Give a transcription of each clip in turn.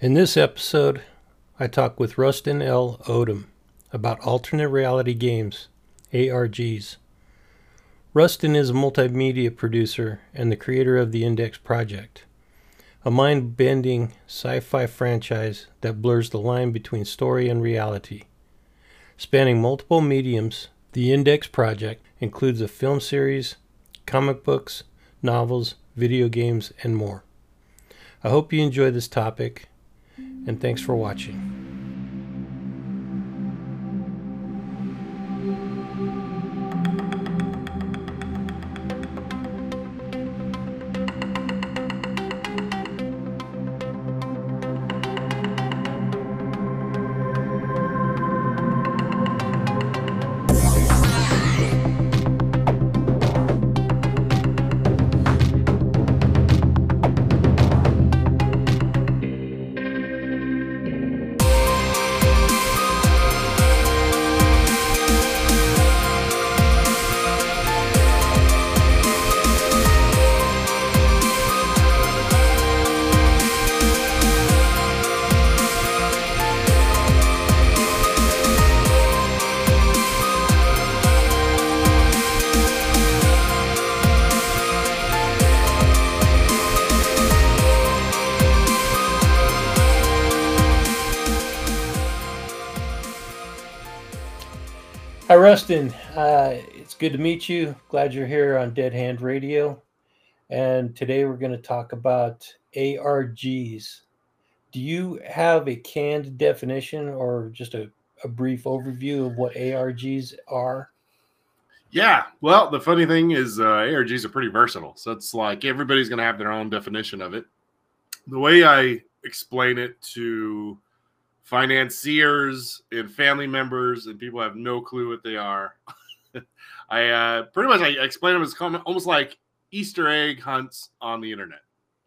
In this episode, I talk with Rustin L. Odom about alternate reality games, ARGs. Rustin is a multimedia producer and the creator of the Index Project, a mind bending sci fi franchise that blurs the line between story and reality. Spanning multiple mediums, the Index Project includes a film series, comic books, novels, video games, and more. I hope you enjoy this topic and thanks for watching. Hi, Rustin. Uh, it's good to meet you. Glad you're here on Dead Hand Radio. And today we're going to talk about ARGs. Do you have a canned definition or just a, a brief overview of what ARGs are? Yeah. Well, the funny thing is, uh, ARGs are pretty versatile. So it's like everybody's going to have their own definition of it. The way I explain it to financiers and family members and people have no clue what they are. I uh, pretty much I explain them as almost like Easter egg hunts on the internet.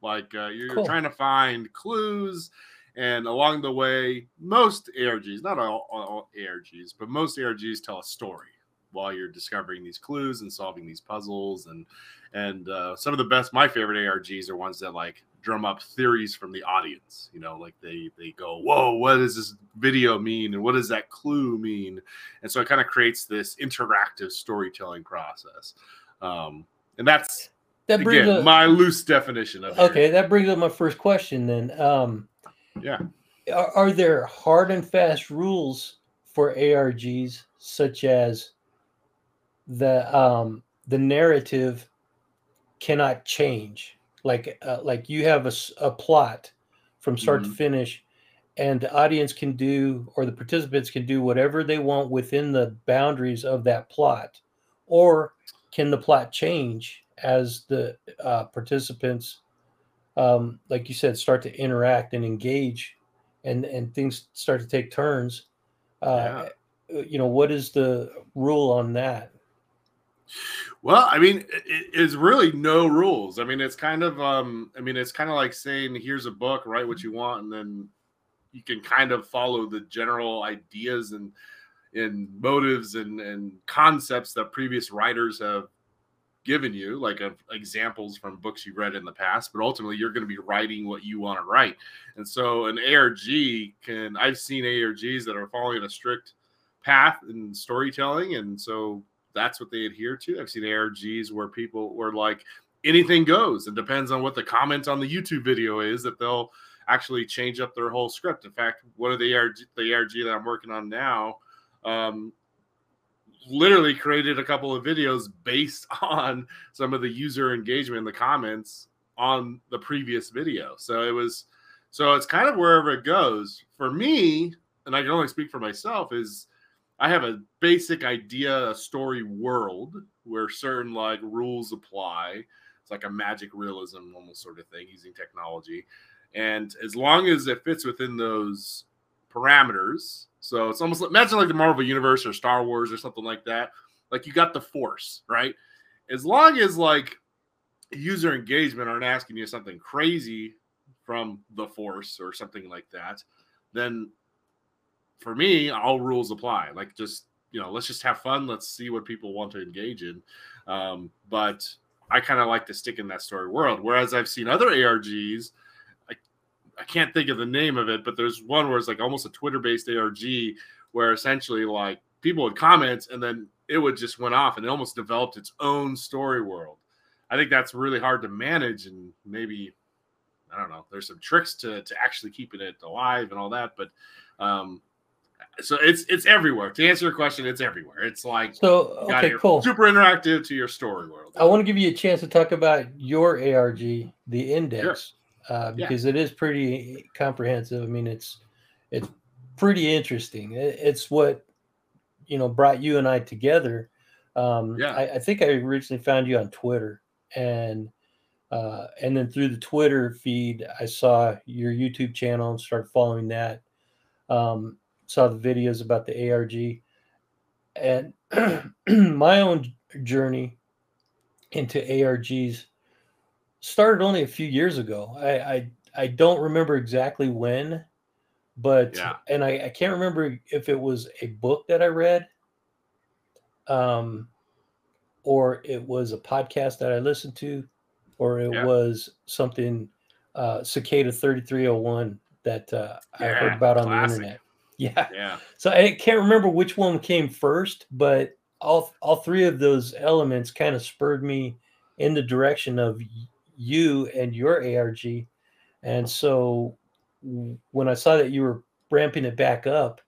Like uh, you're, cool. trying to find clues, and along the way, most ARGs, not all, all ARGs, but most ARGs tell a story while you're discovering these clues and solving these puzzles and and uh, some of the best my favorite args are ones that like drum up theories from the audience you know like they they go whoa what does this video mean? And what does that clue mean? And so it kind of creates this interactive storytelling process. Um, and that's that brings again, up, my loose definition of it okay that brings up my first question then. Um, yeah. are, are there hard and fast rules for args such as the um the narrative cannot change like uh, like you have a, a plot from start mm-hmm. to finish and the audience can do or the participants can do whatever they want within the boundaries of that plot or can the plot change as the uh, participants um, like you said start to interact and engage and and things start to take turns uh, yeah. you know what is the rule on that well, I mean, it is really no rules. I mean, it's kind of, um, I mean, it's kind of like saying, "Here's a book, write what you want," and then you can kind of follow the general ideas and and motives and and concepts that previous writers have given you, like uh, examples from books you've read in the past. But ultimately, you're going to be writing what you want to write. And so, an ARG can. I've seen ARGs that are following a strict path in storytelling, and so that's what they adhere to. I've seen ARGs where people were like anything goes. It depends on what the comment on the YouTube video is that they'll actually change up their whole script. In fact, one of the ARG, the ARG that I'm working on now, um, literally created a couple of videos based on some of the user engagement in the comments on the previous video. So it was, so it's kind of wherever it goes. For me, and I can only speak for myself, is I have a basic idea, a story world where certain like rules apply. It's like a magic realism almost sort of thing using technology. And as long as it fits within those parameters, so it's almost imagine like the Marvel Universe or Star Wars or something like that. Like you got the Force, right? As long as like user engagement aren't asking you something crazy from the Force or something like that, then for me, all rules apply. Like just you know, let's just have fun. Let's see what people want to engage in. Um, but I kind of like to stick in that story world. Whereas I've seen other ARGs, I, I can't think of the name of it, but there's one where it's like almost a Twitter based ARG where essentially like people would comment and then it would just went off and it almost developed its own story world. I think that's really hard to manage and maybe I don't know. There's some tricks to to actually keeping it alive and all that, but um, so it's it's everywhere. To answer your question, it's everywhere. It's like so okay, cool, super interactive to your story world. I want to give you a chance to talk about your ARG, the Index, sure. uh, because yeah. it is pretty comprehensive. I mean, it's it's pretty interesting. It, it's what you know brought you and I together. Um, yeah, I, I think I originally found you on Twitter, and uh, and then through the Twitter feed, I saw your YouTube channel and started following that. Um, saw the videos about the ARG, and my own journey into ARGs started only a few years ago. I I, I don't remember exactly when, but yeah. and I, I can't remember if it was a book that I read, um, or it was a podcast that I listened to or it yeah. was something uh, Cicada 3301 that uh, yeah, I heard about on classic. the internet. Yeah. Yeah. So I can't remember which one came first, but all all three of those elements kind of spurred me in the direction of you and your ARG. And so when I saw that you were ramping it back up,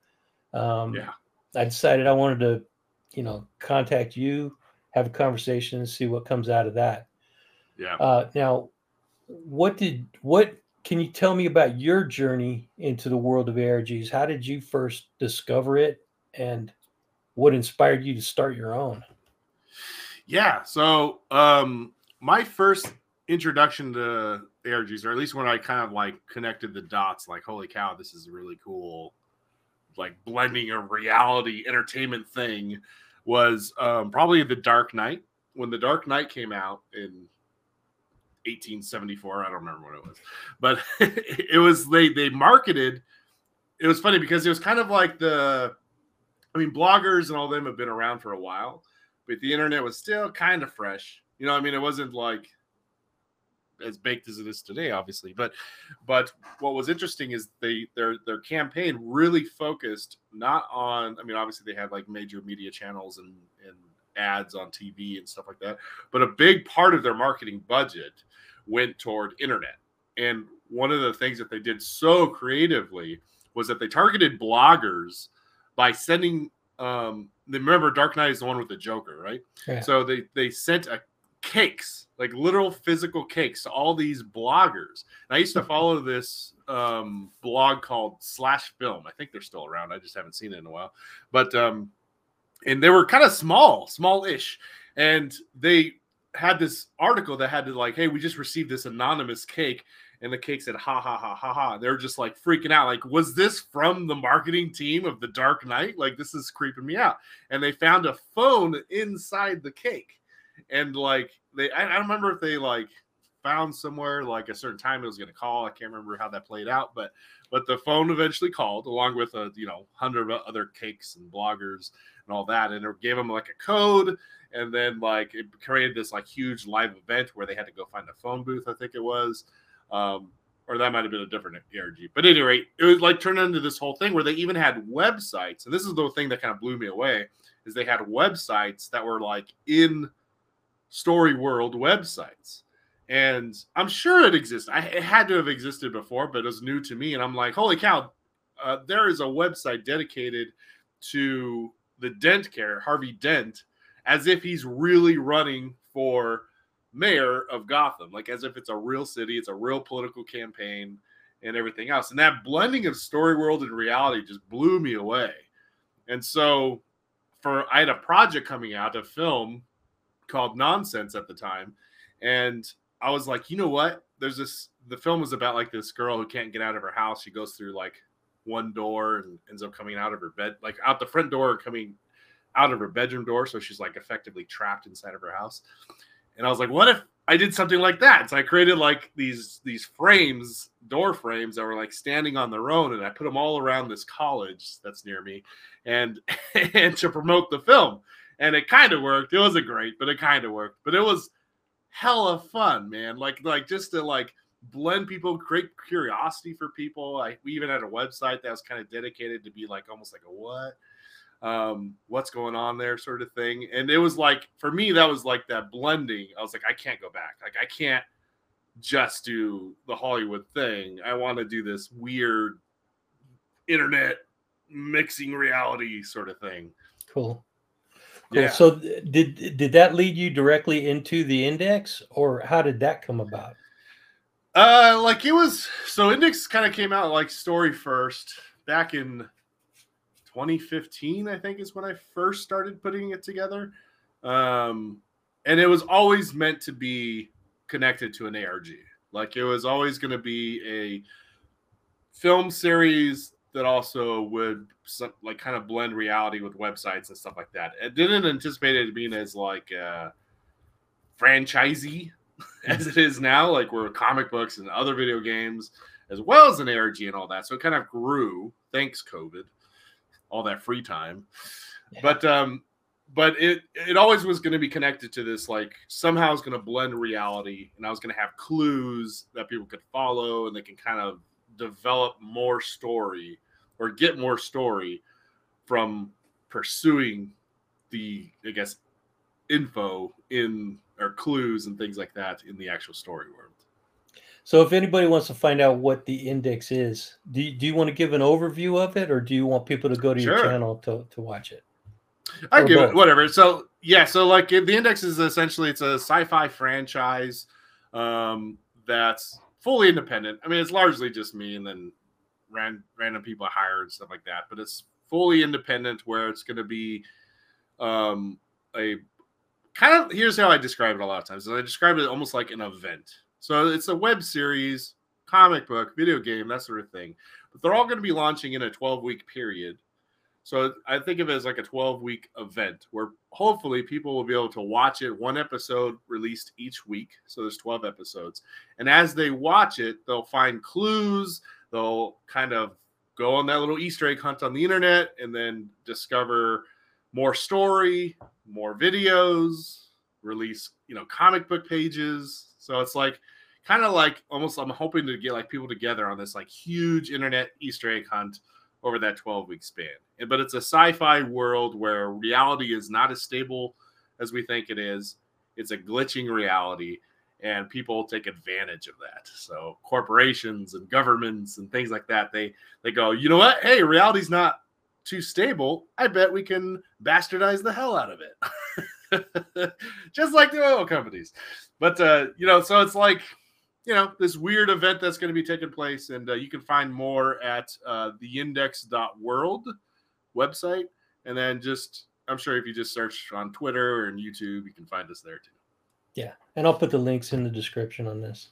um, yeah. I decided I wanted to, you know, contact you, have a conversation, and see what comes out of that. Yeah. Uh, now, what did what can you tell me about your journey into the world of ARGs? How did you first discover it, and what inspired you to start your own? Yeah. So, um, my first introduction to ARGs, or at least when I kind of like connected the dots, like, holy cow, this is really cool, like blending a reality entertainment thing, was um, probably The Dark Knight. When The Dark Knight came out in 1874. I don't remember what it was, but it was they they marketed. It was funny because it was kind of like the, I mean, bloggers and all them have been around for a while, but the internet was still kind of fresh. You know, I mean, it wasn't like as baked as it is today, obviously. But but what was interesting is they their their campaign really focused not on. I mean, obviously they had like major media channels and and ads on TV and stuff like that. But a big part of their marketing budget went toward internet. And one of the things that they did so creatively was that they targeted bloggers by sending um remember Dark Knight is the one with the Joker, right? Yeah. So they they sent a cakes, like literal physical cakes to all these bloggers. And I used to follow this um blog called Slash Film. I think they're still around. I just haven't seen it in a while. But um and they were kind of small, small-ish, and they had this article that had to like, hey, we just received this anonymous cake, and the cake said, ha ha ha ha ha. They're just like freaking out, like, was this from the marketing team of the Dark Knight? Like, this is creeping me out. And they found a phone inside the cake, and like they, I, I remember if they like found somewhere like a certain time it was going to call. I can't remember how that played out, but but the phone eventually called along with a you know hundred other cakes and bloggers and all that, and it gave them like a code, and then like it created this like huge live event where they had to go find a phone booth, I think it was, um, or that might have been a different ARG. But at any rate, it was like turned into this whole thing where they even had websites, and this is the thing that kind of blew me away is they had websites that were like in story world websites and I'm sure it exists. I, it had to have existed before, but it was new to me. And I'm like, holy cow, uh, there is a website dedicated to the Dent care, Harvey Dent, as if he's really running for mayor of Gotham, like as if it's a real city, it's a real political campaign, and everything else. And that blending of story world and reality just blew me away. And so, for I had a project coming out, a film called Nonsense at the time, and I was like, you know what? There's this. The film was about like this girl who can't get out of her house. She goes through like one door and ends up coming out of her bed, like out the front door coming out of her bedroom door. So she's like effectively trapped inside of her house. And I was like, what if I did something like that? So I created like these these frames, door frames that were like standing on their own, and I put them all around this college that's near me, and and to promote the film. And it kind of worked. It wasn't great, but it kind of worked. But it was hella fun, man. Like like just to like blend people, create curiosity for people. I, we even had a website that was kind of dedicated to be like almost like a what, um, what's going on there sort of thing. And it was like for me, that was like that blending. I was like, I can't go back. Like I can't just do the Hollywood thing. I want to do this weird internet mixing reality sort of thing. Cool. Yeah. So did did that lead you directly into the index or how did that come about? Uh like it was so index kind of came out like story first back in 2015 I think is when I first started putting it together. Um and it was always meant to be connected to an ARG. Like it was always going to be a film series that also would some, like kind of blend reality with websites and stuff like that. I didn't anticipate it being as like uh, franchisey as it is now, like we're comic books and other video games, as well as an ARG and all that. So it kind of grew thanks COVID, all that free time. Yeah. But um, but it it always was going to be connected to this like somehow it's going to blend reality, and I was going to have clues that people could follow, and they can kind of develop more story or get more story from pursuing the I guess info in or clues and things like that in the actual story world. So if anybody wants to find out what the index is, do you, do you want to give an overview of it or do you want people to go to sure. your channel to, to watch it? I or give both? it whatever. So yeah, so like the index is essentially it's a sci-fi franchise um, that's fully independent. I mean, it's largely just me and then ran, random people I hire and stuff like that. But it's fully independent, where it's going to be um, a kind of. Here's how I describe it a lot of times. I describe it almost like an event. So it's a web series, comic book, video game, that sort of thing. But they're all going to be launching in a 12 week period. So I think of it as like a 12 week event where hopefully people will be able to watch it one episode released each week. So there's 12 episodes. And as they watch it, they'll find clues, they'll kind of go on that little Easter egg hunt on the internet and then discover more story, more videos, release, you know, comic book pages. So it's like kind of like almost I'm hoping to get like people together on this like huge internet Easter egg hunt over that 12 week span. But it's a sci fi world where reality is not as stable as we think it is. It's a glitching reality, and people take advantage of that. So corporations and governments and things like that, they they go, you know what? Hey, reality's not too stable. I bet we can bastardize the hell out of it. Just like the oil companies. But uh, you know, so it's like you know this weird event that's going to be taking place and uh, you can find more at uh, theindex.world website. And then just i'm sure if you just search on twitter and youtube you can find us there too. Yeah and i'll put the links in the description on this.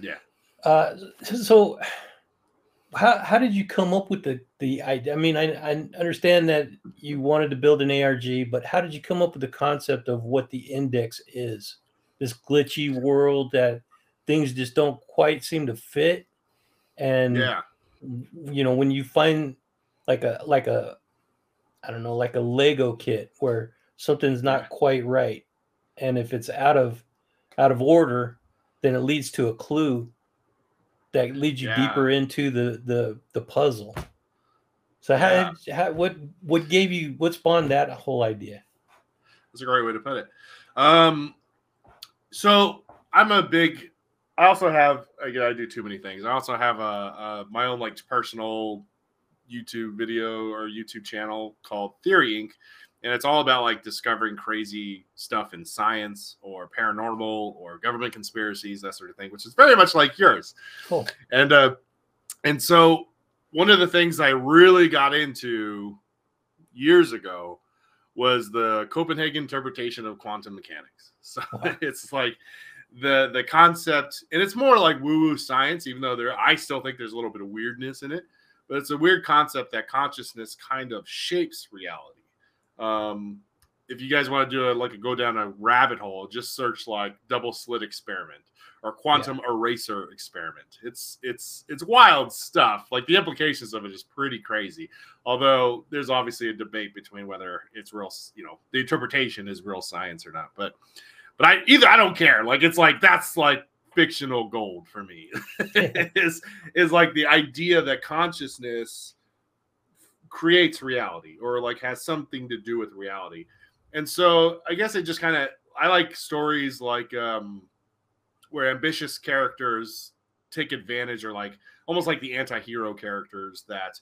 Yeah. Uh, so how, how did you come up with the the idea i mean I, I understand that you wanted to build an arg but how did you come up with the concept of what the index is? This glitchy world that things just don't quite seem to fit. And yeah. you know when you find like a like a i don't know like a lego kit where something's not quite right. And if it's out of out of order then it leads to a clue that leads you yeah. deeper into the the the puzzle. So how, yeah. how what what gave you what spawned that whole idea? That's a great way to put it. Um so i'm a big I also have again, I do too many things. I also have a, a, my own like personal YouTube video or YouTube channel called Theory Inc. And it's all about like discovering crazy stuff in science or paranormal or government conspiracies, that sort of thing, which is very much like yours. Cool. And uh and so one of the things I really got into years ago was the Copenhagen interpretation of quantum mechanics. So wow. it's like the the concept, and it's more like woo woo science, even though there I still think there's a little bit of weirdness in it, but it's a weird concept that consciousness kind of shapes reality. Um, if you guys want to do a, like a go down a rabbit hole, just search like double slit experiment or quantum yeah. eraser experiment. It's it's it's wild stuff. Like the implications of it is pretty crazy. Although there's obviously a debate between whether it's real, you know, the interpretation is real science or not. But but I either I don't care. Like it's like that's like fictional gold for me. is is like the idea that consciousness creates reality or like has something to do with reality. And so I guess it just kind of I like stories like um where ambitious characters take advantage or like almost like the anti-hero characters that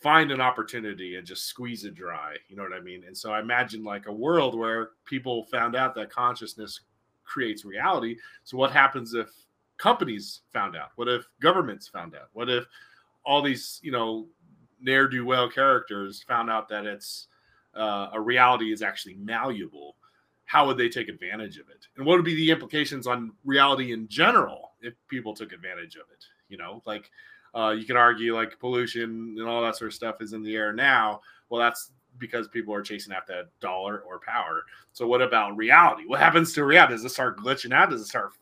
find an opportunity and just squeeze it dry you know what i mean? And so i imagine like a world where people found out that consciousness creates reality. So what happens if companies found out? What if governments found out? What if all these you know ne'er-do-well characters found out that it's uh, a reality is actually malleable? How would they take advantage of it? And what would be the implications on reality in general if people took advantage of it you know? Like uh, you can argue like pollution and all that sort of stuff is in the air now. Well, that's because people are chasing after that dollar or power. So what about reality? What happens to reality? Does it start glitching out? Does it start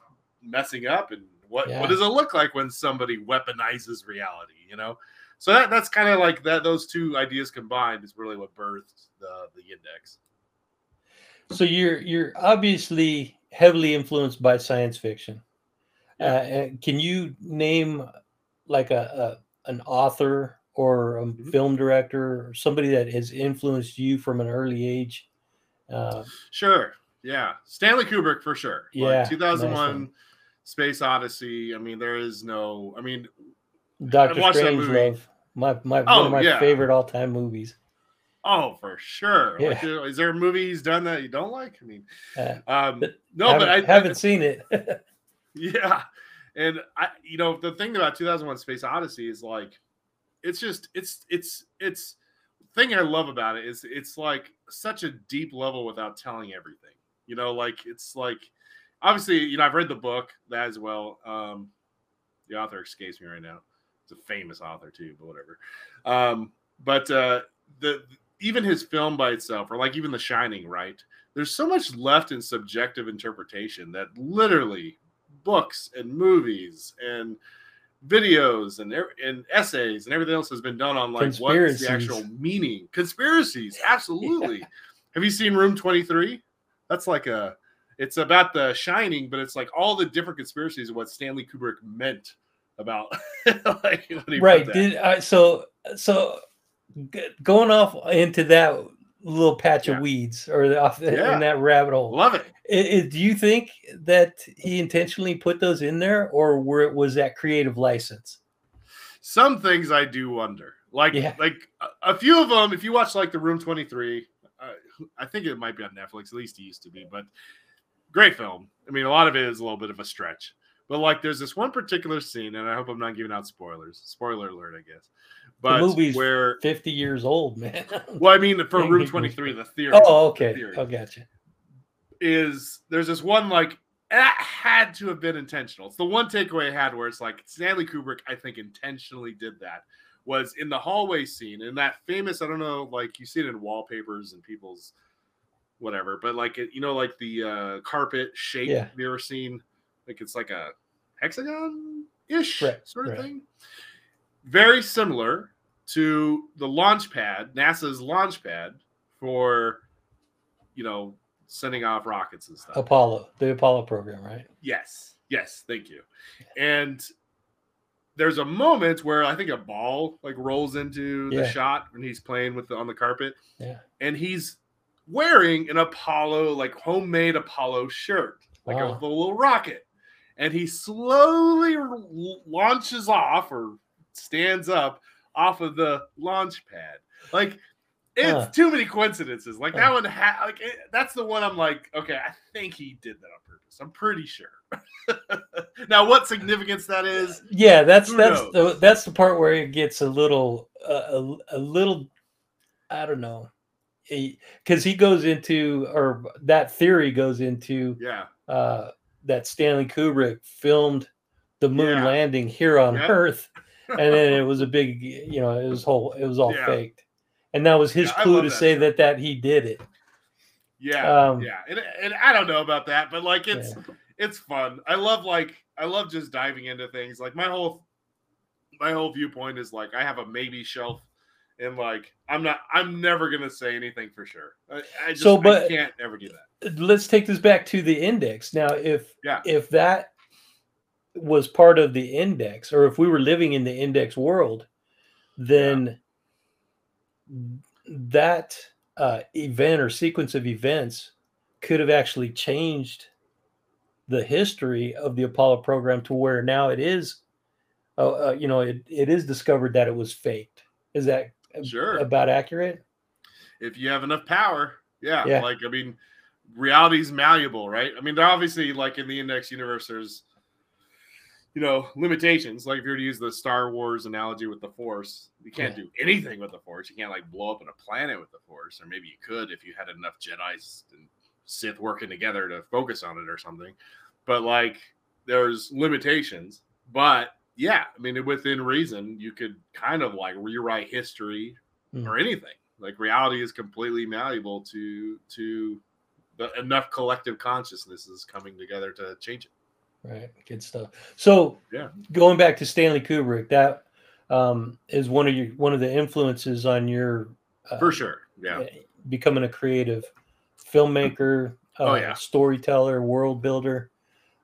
messing up? And what yeah. what does it look like when somebody weaponizes reality? You know, so that, that's kind of like that. Those two ideas combined is really what birthed the the index. So you're you're obviously heavily influenced by science fiction. Uh, can you name like a, a an author or a mm-hmm. film director or somebody that has influenced you from an early age? Uh, sure. Yeah. Stanley Kubrick for sure. Yeah. Like 2001 nice Space Odyssey. I mean, there is no, I mean, Doctor Strangelove. My, my, oh, one of my yeah. favorite all time movies. Oh, for sure. Yeah. Like, is there a movie he's done that you don't like? I mean, uh, um, no, but I haven't I, seen it. yeah. And I, you know, the thing about 2001: Space Odyssey is like, it's just, it's, it's, it's. Thing I love about it is it's like such a deep level without telling everything. You know, like it's like, obviously, you know, I've read the book that as well. Um, the author escapes me right now. It's a famous author too, but whatever. Um, but uh, the even his film by itself, or like even The Shining, right? There's so much left in subjective interpretation that literally books and movies and videos and er, and essays and everything else has been done on like what is the actual meaning? Conspiracies absolutely. Yeah. have you seen room 23 that's like a it's about the shining but it's like all the different conspiracies of what stanley kubrick meant about like, right did I, so so going off into that little patch yeah. of weeds or off yeah. in that rabbit hole. Love it. It, it. Do you think that he intentionally put those in there, or were it was that creative license? Some things I do wonder. Like, yeah. like a, a, few of them. If you watch like the Room Twenty Three, uh, I think it might be on Netflix. At least it used to be. But great film. I mean, a lot of it is a little bit of a stretch. But like, there's this one particular scene, and I hope I'm not giving out spoilers. Spoiler alert, I guess. But the movie's where 50 years old, man. well, I mean, for Room 23, the theory. Oh, okay. Theory oh, gotcha. Is there's this one like that had to have been intentional. It's the one takeaway I had where it's like Stanley Kubrick, I think, intentionally did that. Was in the hallway scene in that famous, I don't know, like you see it in wallpapers and people's whatever, but like it, you know, like the uh carpet shape. Yeah. Ever seen like it's like a hexagon ish right, sort of right. thing? very similar to the launch pad, NASA's launch pad for, you know, sending off rockets and stuff. Apollo, the Apollo program, right? Yes. Yes. Thank you. And there's a moment where I think a ball like rolls into the yeah. shot when he's playing with the, on the carpet. Yeah. And he's wearing an Apollo, like homemade Apollo shirt, like wow. a, a little rocket. And he slowly launches off or stands up off of the launch pad. Like it's huh. too many coincidences. Like that one, ha- like it, that's the one. I'm like, okay, I think he did that on purpose. I'm pretty sure. now, what significance that is? Yeah, that's that's knows? the that's the part where it gets a little uh, a, a little. I don't know, because he, he goes into or that theory goes into yeah uh, that Stanley Kubrick filmed the moon yeah. landing here on yep. Earth and then it was a big, you know, it was whole, it was all yeah. faked, and that was his yeah, clue to that say that that he did it. Yeah, um, yeah, and, and I don't know about that, but like it's it's fun. I love like I love just diving into things. Like my whole my whole viewpoint is like I have a maybe shelf, and like I'm not I'm never gonna say anything for sure. I, I just so, but I can't ever do that. Let's take this back to the index now. If yeah. if that was part of the index, or if we were living in the index world, then that uh, event or sequence of events could have actually changed the history of the Apollo program to where now it is, uh, uh, you know, it, it is discovered that it was faked. Is that Sure. about accurate? if you have enough power, yeah, Yeah. Like I mean, reality's malleable, right? I mean, obviously like in the index universe, there's you know limitations. Like if you were to use the Star Wars analogy with the Force, you can't Yeah. do anything with the Force. You can't like blow up on a planet with the Force, or maybe you could if you had enough Jedi's and Sith working together to focus on it or something. But like there's limitations. But yeah, I mean, within reason, you could kind of like rewrite history Mm. or anything. Like reality is completely malleable to to the, enough collective consciousnesses coming together to change it. Right, good stuff. So, Yeah. going back to Stanley Kubrick, that um, is one of your one of the influences on your uh, For sure. Yeah. becoming a creative filmmaker, uh, Oh, yeah. storyteller, world builder.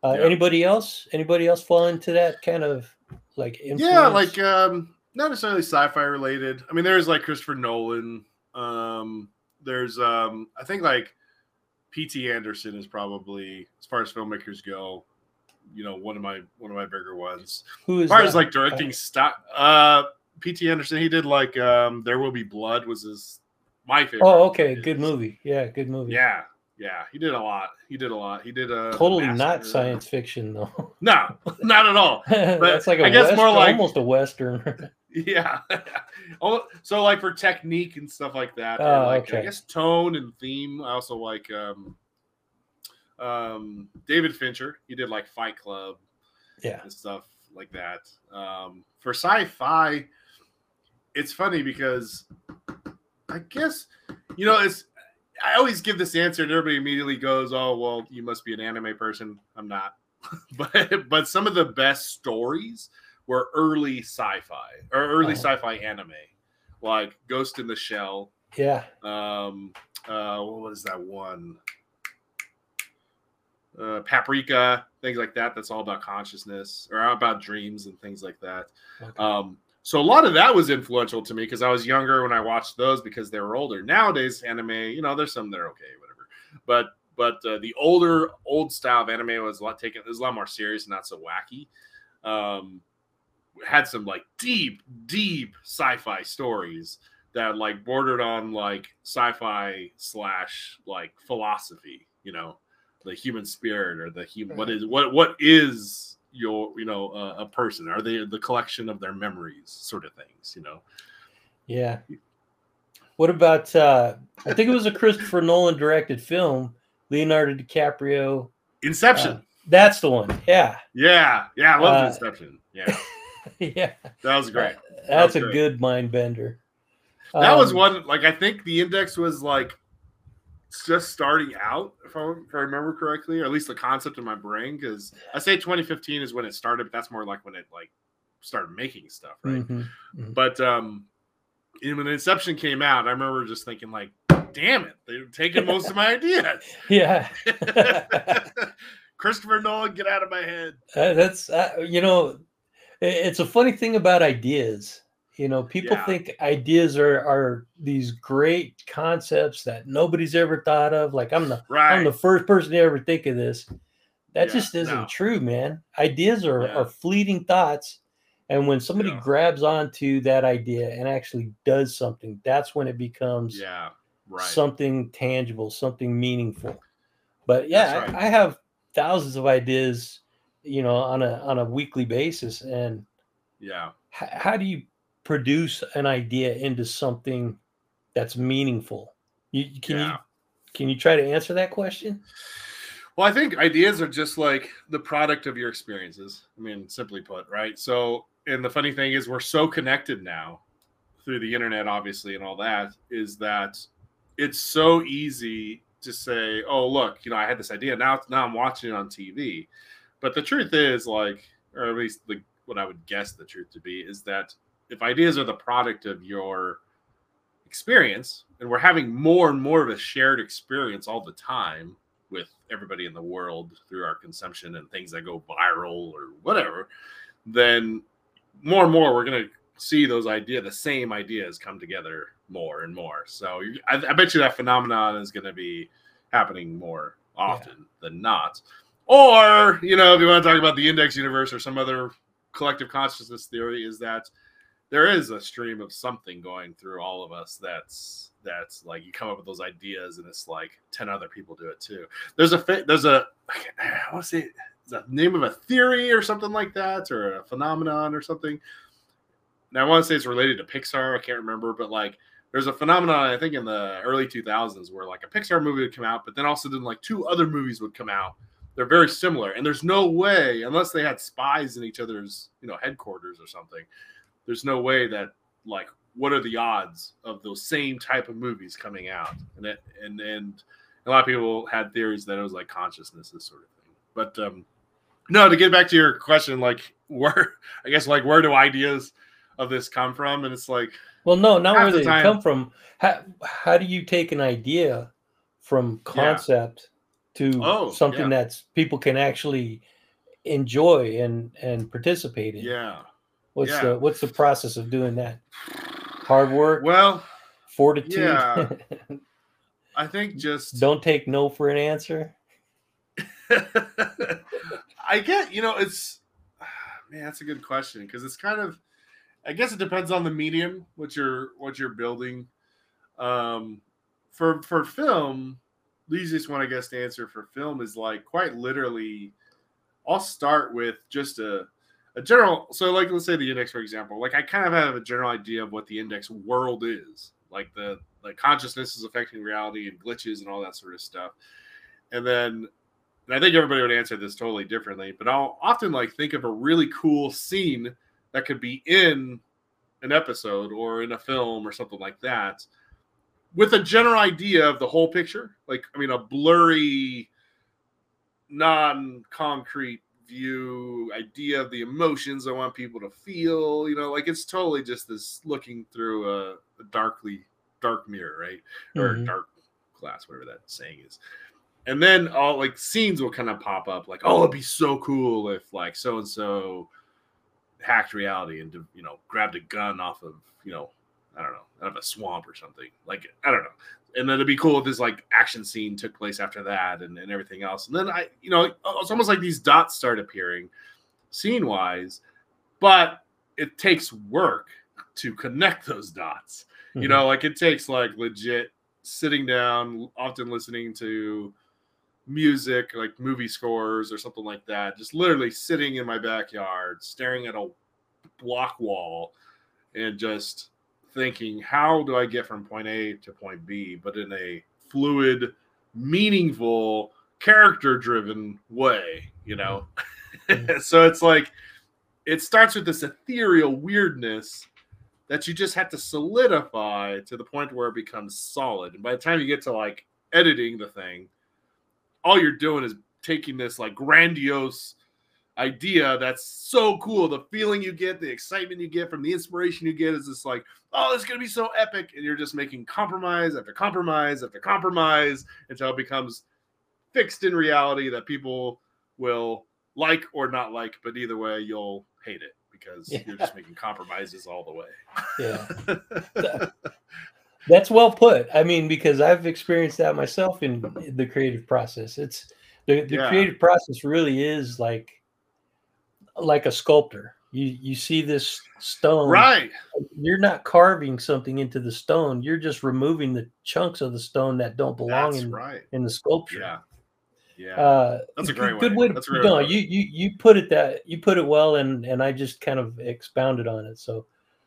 Uh, Yeah. Anybody else? Anybody else fall into that kind of like influence? Yeah, like um not necessarily sci-fi related. I mean, there's like Christopher Nolan. Um there's um I think like P.T. Anderson is probably as far as filmmakers go, you know, one of my one of my bigger ones. who is As far as like directing stock uh P.T. Anderson, he did like um There Will Be Blood was his my favorite. Oh, okay, good movie. Yeah, good movie. Yeah, yeah, he did a lot. He did a lot. He did a totally not science fiction though. No, not at all. That's like a I guess more like- almost a western. Yeah. Oh, so like for technique and stuff like that. Oh, like, okay. I guess tone and theme. I also like um um David Fincher. He did like Fight Club yeah. and stuff like that. Um for sci-fi, it's funny because I guess you know it's I always give this answer and everybody immediately goes, "Oh, well, you must be an anime person." I'm not. but but some of the best stories were early sci-fi or early Oh. sci-fi anime, like Ghost in the Shell. Yeah. Um, uh, what was that one? Uh, Paprika, things like that. That's all about consciousness or about dreams and things like that. Okay. Um, so a lot of that was influential to me because I was younger when I watched those because they were older. Nowadays, anime, you know, there's some that are okay, whatever. But but uh, the older old style of anime was a lot taken. It was a lot more serious and not so wacky. Um, had some like deep, deep sci-fi stories that like bordered on like sci-fi slash like philosophy. You know, the human spirit or the human. What is what what is your you know uh, a person? Are they the collection of their memories, sort of things? You know. Yeah. What about uh I think it was a Christopher Nolan directed film, Leonardo DiCaprio. Inception. Uh, that's the one. Yeah. yeah, yeah, I love uh, Inception. Yeah, yeah. that was great. That's a great. good mind bender. That was Um, one. Like I think the index was like just starting out, if I, if I remember correctly, or at least the concept in my brain. Because I say 2015 is when it started, but that's more like when it like started making stuff, right? mhm. But um, when Inception came out, I remember just thinking like, "Damn it, they're taking most of my ideas." Yeah. Christopher Nolan, get out of my head. Uh, that's uh, you know, it's a funny thing about ideas. You know, people Yeah. think ideas are are these great concepts that nobody's ever thought of. Like I'm the Right. I'm the first person to ever think of this. That Yeah, just isn't no. true, man. Ideas are, Yeah. are fleeting thoughts. And when somebody Yeah. grabs onto that idea and actually does something, that's when it becomes yeah. Right. something tangible, something meaningful. But yeah, That's I. I have thousands of ideas, you know, on a on a weekly basis. And yeah. how do you produce an idea into something that's meaningful? You can you can you try to answer that question? Well, I think ideas are just like the product of your experiences. I mean, simply put, right? So, and the funny thing is, we're so connected now through the internet, obviously, and all that, is that it's so easy to say, "Oh, look, you know, I had this idea. Now, now I'm watching it on TV." But the truth is, like, or at least the what I would guess the truth to be is that if ideas are the product of your experience, and we're having more and more of a shared experience all the time, with everybody in the world through our consumption and things that go viral or whatever, then more and more we're going to see those ideas, the same ideas come together more and more. So I, I bet you that phenomenon is going to be happening more often yeah. than not. Or, you know, if you want to talk about the index universe or some other collective consciousness theory, is that there is a stream of something going through all of us that's that's like you come up with those ideas and it's like 10 other people do it too. There's a there's a i want to say the name of a theory or something like that or a phenomenon or something. Now i want to say it's related to pixar i can't remember but like there's a phenomenon i think in the early 2000s where like a pixar movie would come out but then also then like two other movies would come out. They're very similar and there's no way unless they had spies in each other's you know headquarters or something there's no way that like what are the odds of those same type of movies coming out? And it, and and a lot of people had theories that it was like consciousness this sort of thing. But um no to get back to your question like where i guess like where do ideas of this come from? And it's like well no not where the they time, come from. How, how do you take an idea from concept yeah. to oh, something yeah. that's people can actually enjoy and and participate in? Yeah what's yeah. the what's the process of doing that? Hard work? Well fortitude? yeah. I think just don't take no for an answer? I get you know it's man that's a good question because it's kind of i guess it depends on the medium what you're what you're building. Um for for film the easiest one i guess to answer for film is like quite literally i'll start with just a a general so like let's say the index for example like i kind of have a general idea of what the index world is like the like consciousness is affecting reality and glitches and all that sort of stuff. And then and i think everybody would answer this totally differently but i'll often like think of a really cool scene that could be in an episode or in a film or something like that with a general idea of the whole picture. Like i mean a blurry non-concrete view, idea of the emotions I want people to feel. You know, like it's totally just this looking through a, a darkly dark mirror, right? Or mm-hmm. dark glass, whatever that saying is. And then all like scenes will kind of pop up, like, oh, it'd be so cool if like so and so hacked reality and you know grabbed a gun off of you know I don't know of a swamp or something. Like I don't know and then it'd be cool if this like action scene took place after that and, and everything else. And then I, you know, it's almost like these dots start appearing scene wise, but it takes work to connect those dots. Mm-hmm. You know, like it takes like legit sitting down, often listening to music, like movie scores or something like that, just literally sitting in my backyard, staring at a block wall and just thinking, how do I get from point A to point B, but in a fluid, meaningful, character driven way, you know? Mm-hmm. so it's like, it starts with this ethereal weirdness that you just have to solidify to the point where it becomes solid. And by the time you get to like editing the thing, all you're doing is taking this like grandiose idea that's so cool. The feeling you get, the excitement you get from the inspiration you get is just like, oh, it's gonna be so epic. And you're just making compromise after compromise after compromise until it becomes fixed in reality that people will like or not like, but either way, you'll hate it because yeah. you're just making compromises all the way. Yeah. That's well put. I mean, because I've experienced that myself in the creative process. It's the, the yeah. creative process really is like like a sculptor. You you see this stone, right? You're not carving something into the stone. You're just removing the chunks of the stone that don't belong That's in right. in the sculpture. Yeah, yeah. Uh, That's a great good way. way. To, no, you you you put it that you put it well, and and I just kind of expounded on it. So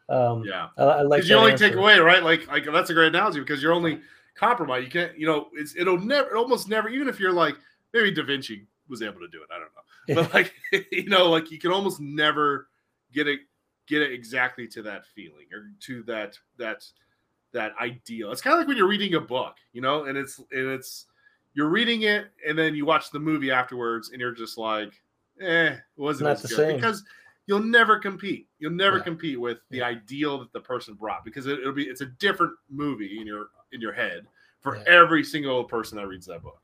um, yeah, I, I like. You only answer. take away, right? Like like that's a great analogy because you're only compromise. You can't, you know, it's it'll never, it almost never, even if you're like maybe Da Vinci was able to do it. I don't know but like you know, like you can almost never get it get it exactly to that feeling or to that that that ideal. It's kind of like when you're reading a book, you know, and it's and it's you're reading it and then you watch the movie afterwards and you're just like, eh, it wasn't Not as good same. because you'll never compete. You'll never yeah. compete with the yeah. ideal that the person brought because it, will be it's a different movie in your in your head for yeah. every single person that reads that book.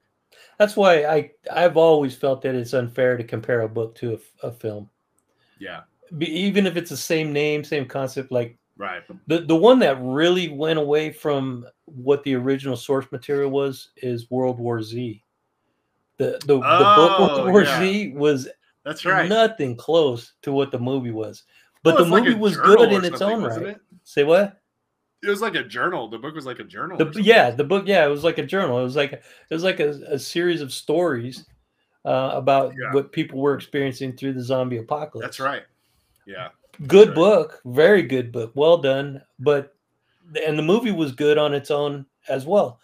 That's why I I've always felt that it's unfair to compare a book to a, a film, Yeah. Be, even if it's the same name, same concept. Like Right. the the one that really went away from what the original source material was is World War Z. The the, the book Oh, World War yeah. Z was That's right. nothing close to what the movie was. But Well, the it's like movie was good in its own right. It? Say what? It was like a journal. The book was like a journal. The, yeah, the book. Yeah, it was like a journal. It was like it was like a, a series of stories uh, about Yeah. what people were experiencing through the zombie apocalypse. That's right. Yeah. Good right. book, very good book, well done. But and the movie was good on its own as well.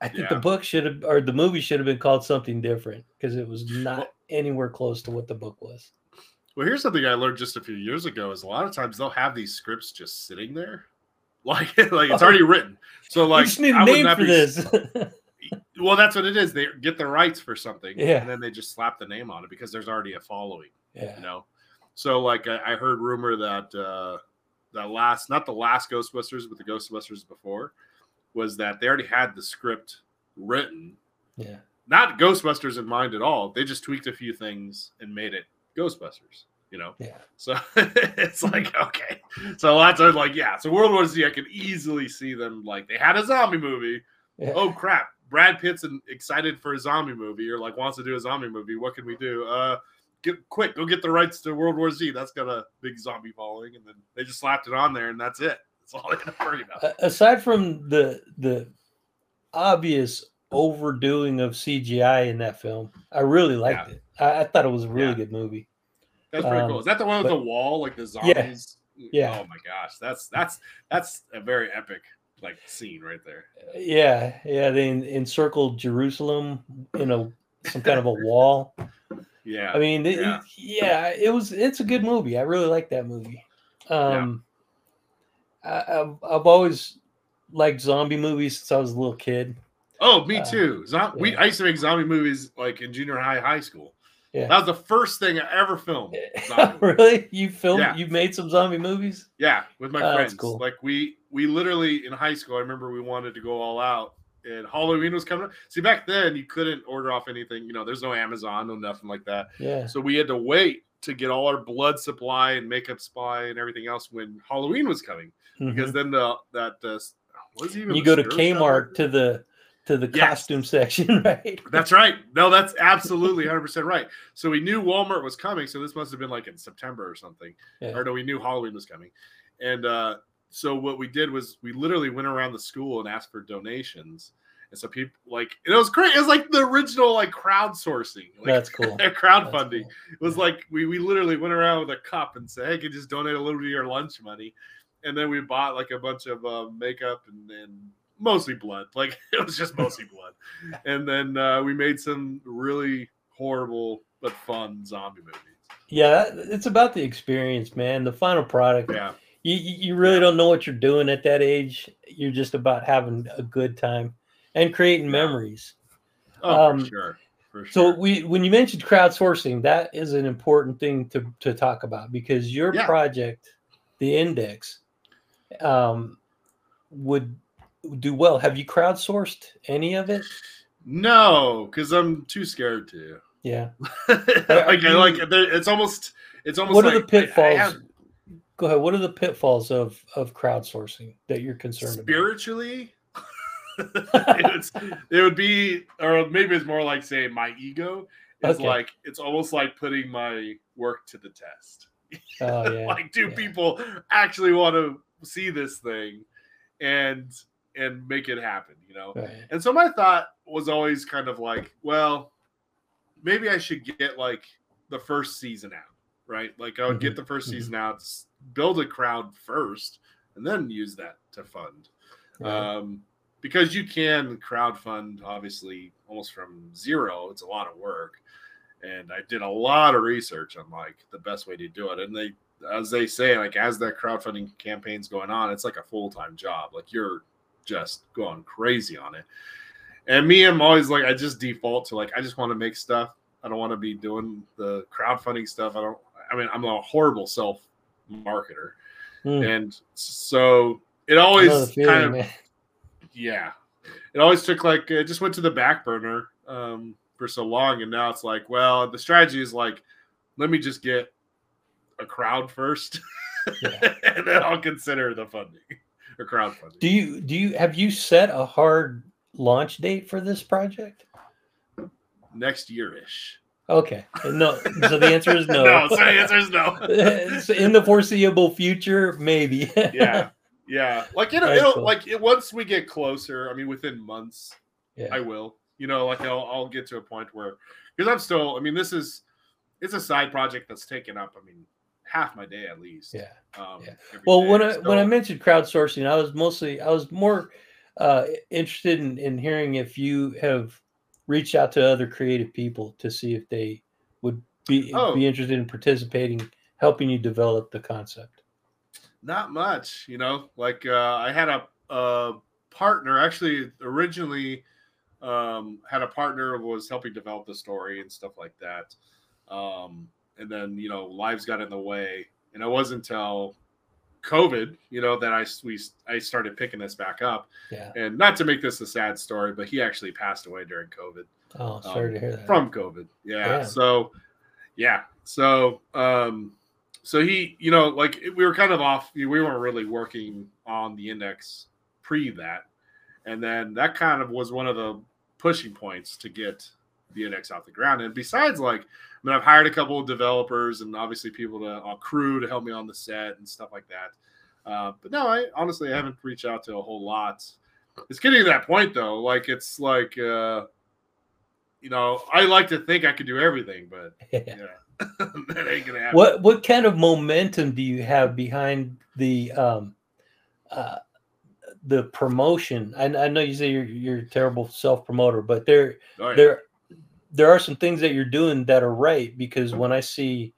I think the book should have or the movie should have been called something different because it was not Well- anywhere close to what the book was. Well, here's something I learned just a few years ago: is a lot of times they'll have these scripts just sitting there, like like it's already written. So we like, just need I a would name for be- this. Well, that's what it is. They get the rights for something, Yeah. and then they just slap the name on it because there's already a following. yeah. you know so like i, I heard rumor that uh that last not the last ghostbusters but the ghostbusters before was that they already had the script written Yeah. not ghostbusters in mind at all they just tweaked a few things and made it ghostbusters you know Yeah. so it's like okay so lots of like yeah so world war z i can easily see them like they had a zombie movie Yeah. oh crap brad pitt's excited for a zombie movie or like wants to do a zombie movie what can we do uh get quick go get the rights to world war z that's got a big zombie following and then they just slapped it on there and that's it that's all they have to worry about aside from the the obvious overdoing of CGI in that film, I really liked Yeah. it. I, I thought it was a really Yeah. good movie. That's pretty um, cool is that the one with but- the wall like the zombies Yeah. oh my gosh that's that's that's a very epic like scene right there Yeah, yeah. They en- encircled Jerusalem in a some kind of a wall. yeah I mean, it- Yeah. yeah, it was. It's a good movie. I really like that movie. Um, I, I've I've always liked zombie movies since I was a little kid. Oh, me Uh, too. Zo- We. I used to make zombie movies like in junior high, high school. Yeah. That was the first thing I ever filmed. Really? You filmed? Yeah. You made some zombie movies? Yeah, with my Oh, friends. cool. Like we we literally in high school, I remember we wanted to go all out and Halloween was coming up. See, back then you couldn't order off anything, you know, there's no Amazon, no nothing like that. Yeah. So we had to wait to get all our blood supply and makeup supply and everything else when Halloween was coming. Mhm. Because then the that uh it even you go to Kmart Shop? to the to the Yes. costume section, right? That's right. No, that's absolutely 100% right. So we knew Walmart was coming. So this must have been like in September or something. Yeah. Or no, we knew Halloween was coming. And uh, so what we did was we literally went around the school and asked for donations. And so people like it was great. It was like the original like crowdsourcing. Like That's cool. That's crowdfunding. cool. It was like we, we literally went around with a cup and said, "Hey, can you just donate a little bit of your lunch money?" And then we bought like a bunch of uh, makeup and, and mostly blood. Like it was just mostly blood. And then uh, we made some really horrible but fun zombie movies. Yeah, it's about the experience, man. The final product. Yeah, You, you really don't know what you're doing at that age. You're just about having a good time and creating memories. oh Um, for sure, for So we when you mentioned crowdsourcing, that is an important thing to to talk about because your Yeah. project, the index, um, would do well. Have you crowdsourced any of it? no, because I'm too scared to. Yeah. like you- like it's almost it's almost What like are the I- I pitfalls? have- Go ahead. What are the pitfalls of of crowdsourcing that you're concerned about? spiritually it's, it would be or maybe it's more like saying my ego is Okay. like it's almost like putting my work to the test Oh yeah. like do yeah. people actually want to see this thing and and make it happen you know Right. and so my thought was always kind of like well maybe i should get like the first season out right like i would get the 1st mhm. season out build a crowd first and then use that to fund right. um, because you can crowdfund obviously almost from zero. It's a lot of work, and I did a lot of research on like the best way to do it. And they, as they say, like as that crowdfunding campaign's going on, it's like a full time job. Like you're just going crazy on it. And me, I'm always like, I just default to like, I just want to make stuff. I don't want to be doing the crowdfunding stuff. I don't. I mean, I'm a horrible self marketer, Hmm. and so it I know the always feeling, kind of man. yeah it always took like it just went to the back burner um, for so long, and now it's like, well, the strategy is like, let me just get a crowd first, Yeah. and then I'll consider the funding or crowdfunding. Do you do you have you set a hard launch date for this project? Next year ish. Okay. No. So the answer is no. no, so the answer is no. So in the foreseeable future, maybe. yeah, yeah. Like it'll, it'll cool. like it, once we get closer. I mean, within months, yeah. I will. You know, like I'll I'll get to a point where because I'm still. I mean, this is it's a side project that's taken up. I mean, half my day at least. Yeah. Um, Yeah. Well, day. when I when I mentioned crowdsourcing, I was mostly I was more uh, interested in, in hearing if you have reached out to other creative people to see if they would be Oh. be interested in participating, helping you develop the concept. Not much, you know. Like uh, I had a, a partner actually originally um, had a partner was helping develop the story and stuff like that. Um, and then you know lives got in the way, and it wasn't until COVID, you know, that I we I started picking this back up. Yeah. And not to make this a sad story, but he actually passed away during COVID Oh, sorry Um, to hear that. from COVID. Yeah. Yeah. So, yeah. So, um, so he, you know, like we were kind of off. We weren't really working on the index pre that, and then that kind of was one of the pushing points to get the index off the ground. And besides, like, I mean, I've hired a couple of developers and obviously people to a crew to help me on the set and stuff like that. Uh, but no, I honestly I haven't reached out to a whole lot. It's getting to that point though. Like it's like. uh you know, I like to think I could do everything, but yeah, that ain't gonna happen. what what kind of momentum do you have behind the um uh the promotion I, I know you say you're you're a terrible self promoter but there Oh, yeah. there there are some things that you're doing that are right because when i see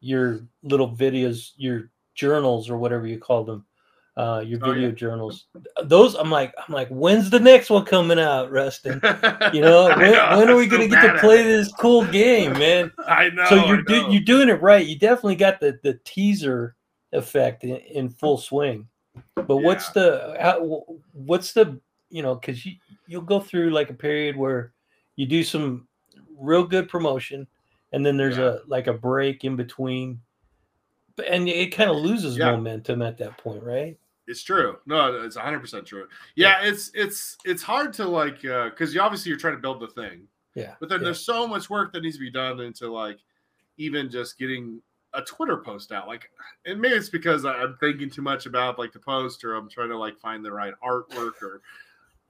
your little videos your journals or whatever you call them uh your Oh, video yeah. journals those i'm like i'm like when's the next one coming out rustin you know when, know, when are we so gonna get to play this cool game man I know. so you're do, you're doing it right. You definitely got the the teaser effect in, in full swing. But what's the how, what's the you know because you you'll go through like a period where you do some real good promotion, and then there's Yeah. a like a break in between, and it kind of loses Yeah. momentum at that point, right? It's true. No, it's 100 percent true. Yeah, it's it's it's hard to like uh, because you obviously you're trying to build the thing, Yeah. but then yeah. there's so much work that needs to be done into like even just getting a Twitter post out. Like, and maybe it's because I'm thinking too much about like the post, or I'm trying to like find the right artwork or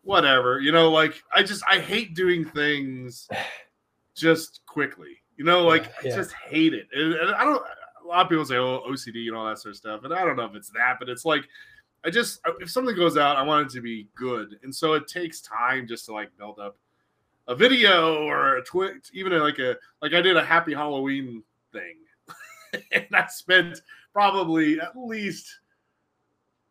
whatever. You know, like I just I hate doing things just quickly. You know, like Yeah, I just hate it. And, and I don't. A lot of people say, "Oh, OCD" and all that sort of stuff, and I don't know if it's that, but it's like I just if something goes out, I want it to be good, and so it takes time just to like build up a video or a tweet, even like a like I did a Happy Halloween thing, and I spent probably at least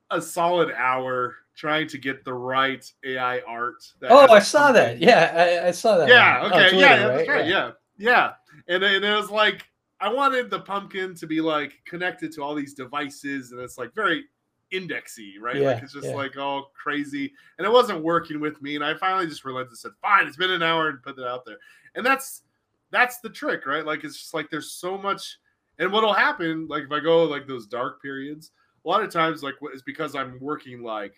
a solid hour trying to get the right AI art. that Oh, I saw that. Yeah, I, I saw that. Yeah. on- Okay. Twitter, yeah, That's right. Yeah. Yeah. Yeah. And, and it was like I wanted the pumpkin to be like connected to all these devices, and it's like very indexy, right? Yeah, like it's just yeah. like all crazy, and it wasn't working with me. And I finally just relented and said, "Fine, it's been an hour," and put it out there. And that's that's the trick, right? Like it's just like there's so much. And what'll happen, like if I go like those dark periods, a lot of times, like is because I'm working like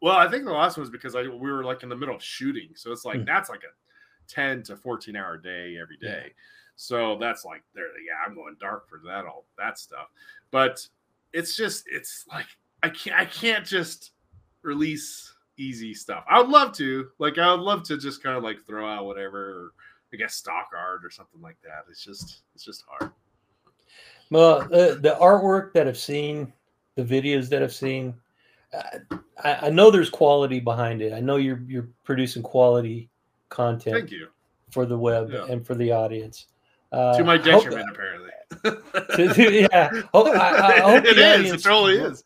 well, I think the last one was because I we were like in the middle of shooting, so it's like Hmm. that's like a ten to fourteen hour day every day. Yeah. So that's like there, yeah, I'm going dark for that all that stuff. But it's just it's like I can't I can't just release easy stuff. I would love to, like I would love to just kind of like throw out whatever, or I guess stock art or something like that. It's just it's just hard. Well, the, the artwork that I've seen, the videos that I've seen, uh, I, I know there's quality behind it. I know you're you're producing quality content Thank you. for the web Yeah. and for the audience. Uh, to my I hope- detriment, apparently. to- to- yeah, Hope- I- I hope it is. It totally is.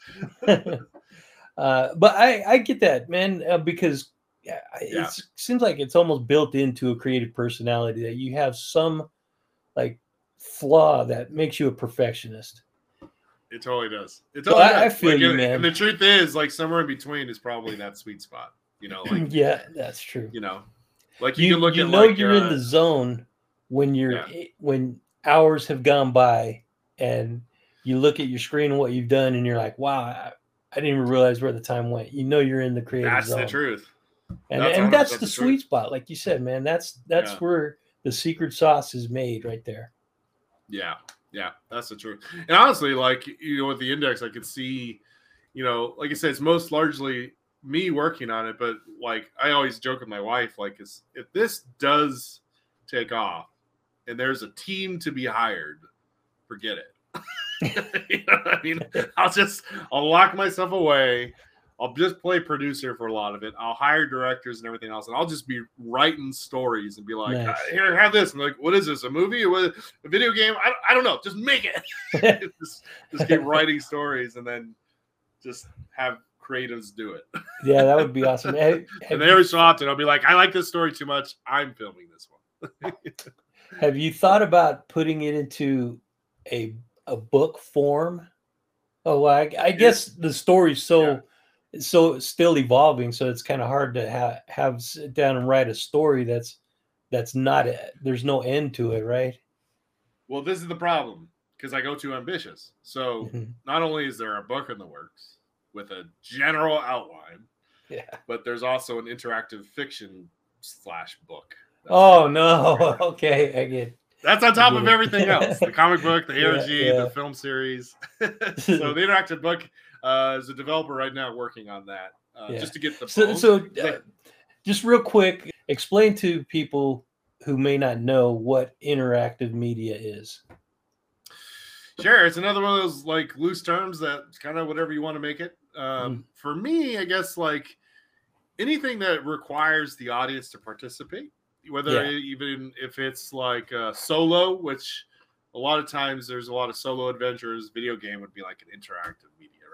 uh, but I, I get that, man, uh, because yeah, Yeah. it seems like it's almost built into a creative personality that you have some like flaw that makes you a perfectionist. It totally does. It totally I- I does. feel Like, you, and, man. And the truth is, like somewhere in between is probably that sweet spot. You know, like yeah, that's true. you know, Like you, you, can look you at know like, you're in uh, the zone when you're Yeah. when hours have gone by and you look at your screen and what you've done and you're like wow I, I didn't even realize where the time went you know you're in the creative that's zone the truth. and, That's and that's the the sweet spot like you said man that's that's Yeah. where the secret sauce is made right there Yeah, yeah, that's the truth. And honestly, like you know, with the index, I could see, you know, like I said, it's most largely me working on it. But like I always joke with my wife, like, if this does take off, and there's a team to be hired, forget it. you know I mean? I'll just I'll lock myself away. I'll just play producer for a lot of it. I'll hire directors and everything else, and I'll just be writing stories and be like, Nice. "Uh, "Here, have this." And like, "What is this? A movie? What, a video game? I, I don't know. Just make it. just, just keep writing stories, and then just have creatives do it." yeah that would be awesome Have- And every so often, I'll be like, "I like this story too much. I'm filming this one." Have you thought about putting it into a a book form? Oh, well, I, I guess the story's so so still evolving, so it's kind of hard to have have sit down and write a story that's that's not a, there's no end to it, right? well, this is the problem because I go too ambitious. So Mhm. not only is there a book in the works with a general outline, Yeah. but there's also an interactive fiction slash book. Oh no. Okay, I get. That's on top of Yeah. everything else: the comic book, the Yeah, ARG, yeah. the film series. so the interactive book uh, is a developer right now working on that, uh, Yeah. just to get the. So, so uh, just real quick, explain to people who may not know what interactive media is. Sure, it's another one of those like loose terms that kind of whatever you want to make it. Um, For me, I guess like anything that requires the audience to participate, whether Yeah. even if it's like uh, solo, which a lot of times there's a lot of solo adventures. Video game would be like an interactive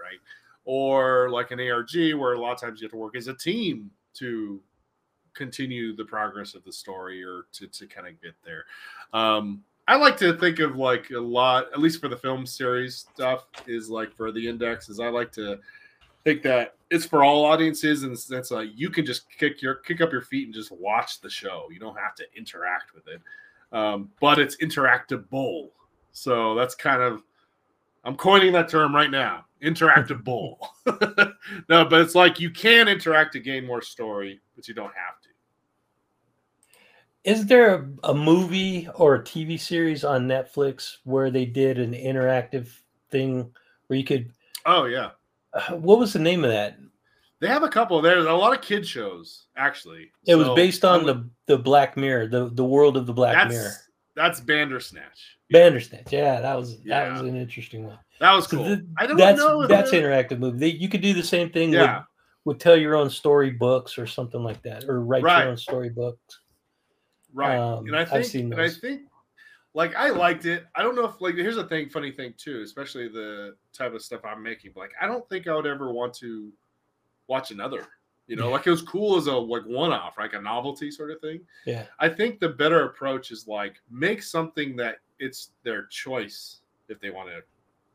right? Or like an ARG, where a lot of times you have to work as a team to continue the progress of the story or to, to kind of get there. Um, I like to think of like a lot, at least for the film series stuff, is like for the index, is I like to think that it's for all audiences and that's like you can just kick your kick up your feet and just watch the show. You don't have to interact with it. Um, but it's interactable. So that's kind of I'm coining that term right now. Interactable. no, but it's like you can interact to gain more story, but you don't have to. Is there a, a movie or a TV series on Netflix where they did an interactive thing where you could? Oh yeah. Uh, what was the name of that? They have a couple. There's a lot of kid shows, actually. It was based on would- the the Black Mirror, the the world of the Black that's Mirror. that's Bandersnatch. Bandersnatch. Yeah, that was that was an interesting one. That was So cool. th- I don't that's know. if that's they're- interactive movie. They, you could do the same thing Yeah. with with tell your own story books or something like that, or write Right. your own story books. Right. Um, and I I've think seen and I think like I liked it. I don't know if like here's a thing, funny thing too, especially the type of stuff I'm making. Like I don't think I would ever want to watch another. You know, Yeah. like it was cool as a like one off, like a novelty sort of thing. Yeah. I think the better approach is like make something that it's their choice if they want to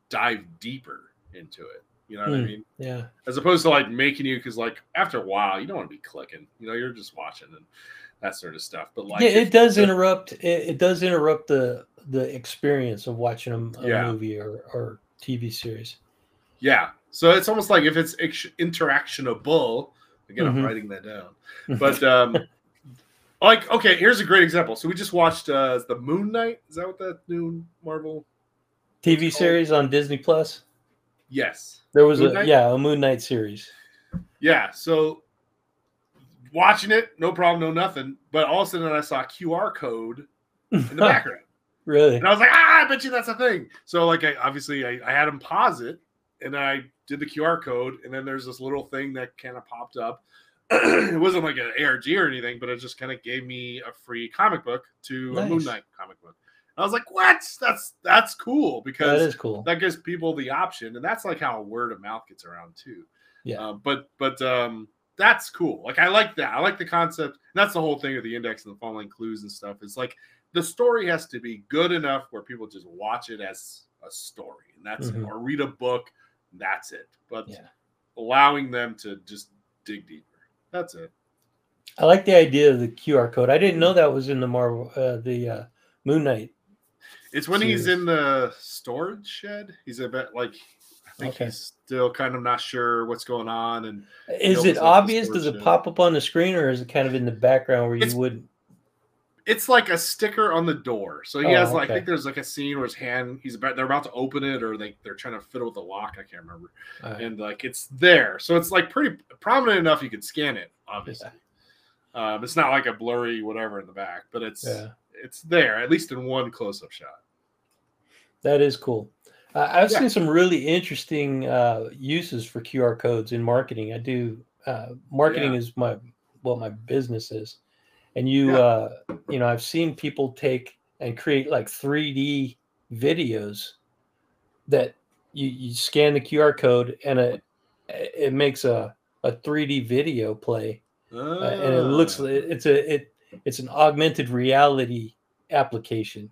dive deeper into it. You know what I Hmm. mean? Yeah. As opposed to like making you because like after a while you don't want to be clicking. You know, you're just watching and that sort of stuff. But like yeah, it does interrupt. It, it does interrupt the the experience of watching a, a Yeah. movie or, or TV series. Yeah. So it's almost like if it's interactionable. Again, I'm Mhm. writing that down. But um like okay, here's a great example. So we just watched uh the Moon Knight. Is that what that new Marvel? TV series on Disney Plus. Yes. There was Moon a Knight? yeah a Moon Knight series. Yeah. So watching it, no problem, no nothing. But all of a sudden I saw a QR code in the background. really? And I was like, ah, I bet you that's a thing. So like I obviously I, I had him pause it and I did the QR code, and then there's this little thing that kind of popped up. it wasn't like an ARG or anything, but it just kind of gave me a free comic book to a Moon Knight comic book. And I was like, what? That's that's cool because is cool. that gives people the option, and that's like how word of mouth gets around too. Yeah. Uh, but but um, that's cool. Like I like that. I like the concept. That's the whole thing of the index and the following clues and stuff. It's like the story has to be good enough where people just watch it as a story, and that's it, Mhm. or read a book. That's it. But Yeah. allowing them to just dig deeper. That's it. I like the idea of the QR code. I didn't know that was in the Marvel, uh, the uh, Moon Knight. It's when he's in the storage shed. He's a bit like I think Okay. he's still kind of not sure what's going on, and Is it obvious? Does it shed. pop up on the screen, or is it kind of in the background where It's- you wouldn't? It's like a sticker on the door. So he Oh, has like I think there's like a scene where his hand he's about they're about to open it or they they're trying to fiddle with the lock. I can't remember, right. and like it's there, so it's like pretty prominent enough you could scan it. Obviously, um, it's not like a blurry whatever in the back, but it's Yeah. it's there at least in one close up shot. That is cool. Uh, I've Yeah. seen some really interesting uh, uses for QR codes in marketing. I do uh, marketing Yeah. is my what my business is, and you Yeah. uh, you know I've seen people take and create like 3D videos that you, you scan the QR code and it it makes a a 3D video play uh, and it looks Ah, it's a it it's an augmented reality application.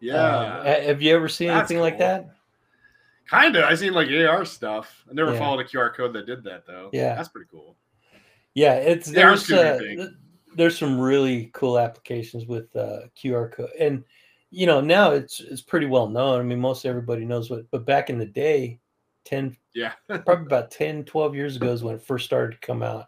yeah. Um, have you ever seen That's anything like that? Kind of. I seen like AR stuff. I never Yeah. followed a QR code that did that though. Yeah. that's pretty cool. Yeah, it's there's super uh, there's some really cool applications with uh, QR code, and you know now it's it's pretty well known. I mean, most everybody knows what, but back in the day, 10 Yeah, probably about 10, 12 years ago is when it first started to come out,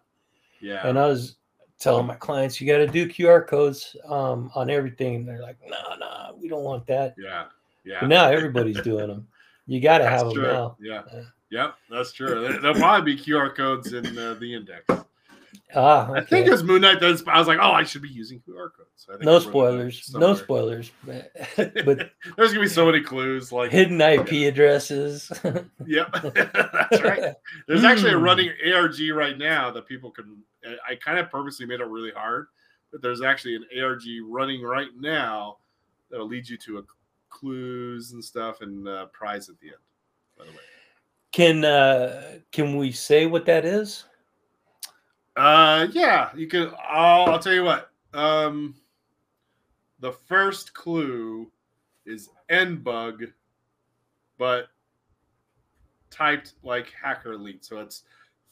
yeah. and I was telling my clients you got to do QR codes um, on everything, and they're like, no, no, we don't want that. yeah, yeah. But now everybody's doing them. You got to have them true. now. Yeah. Yeah. Yep, that's true. There- There'll probably be QR codes in uh, the index. Ah, I think okay. it's Moon Knight. That's, I was like, oh, I should be using QR codes. I think no I wrote that spoilers. No spoilers. But, but there's gonna be so many clues. Like, hidden IP addresses. yep, that's right. There's actually a Hmm. running ARG right now that people can. I kind of purposely made it really hard, but there's actually an ARG running right now that'll lead you to a clues and stuff and uh, prize at the end. By the way. Can uh can we say what that is? Uh, yeah, you can. I'll, I'll tell you what. Um, the first clue is N bug, but typed like Hacker Elite. So it's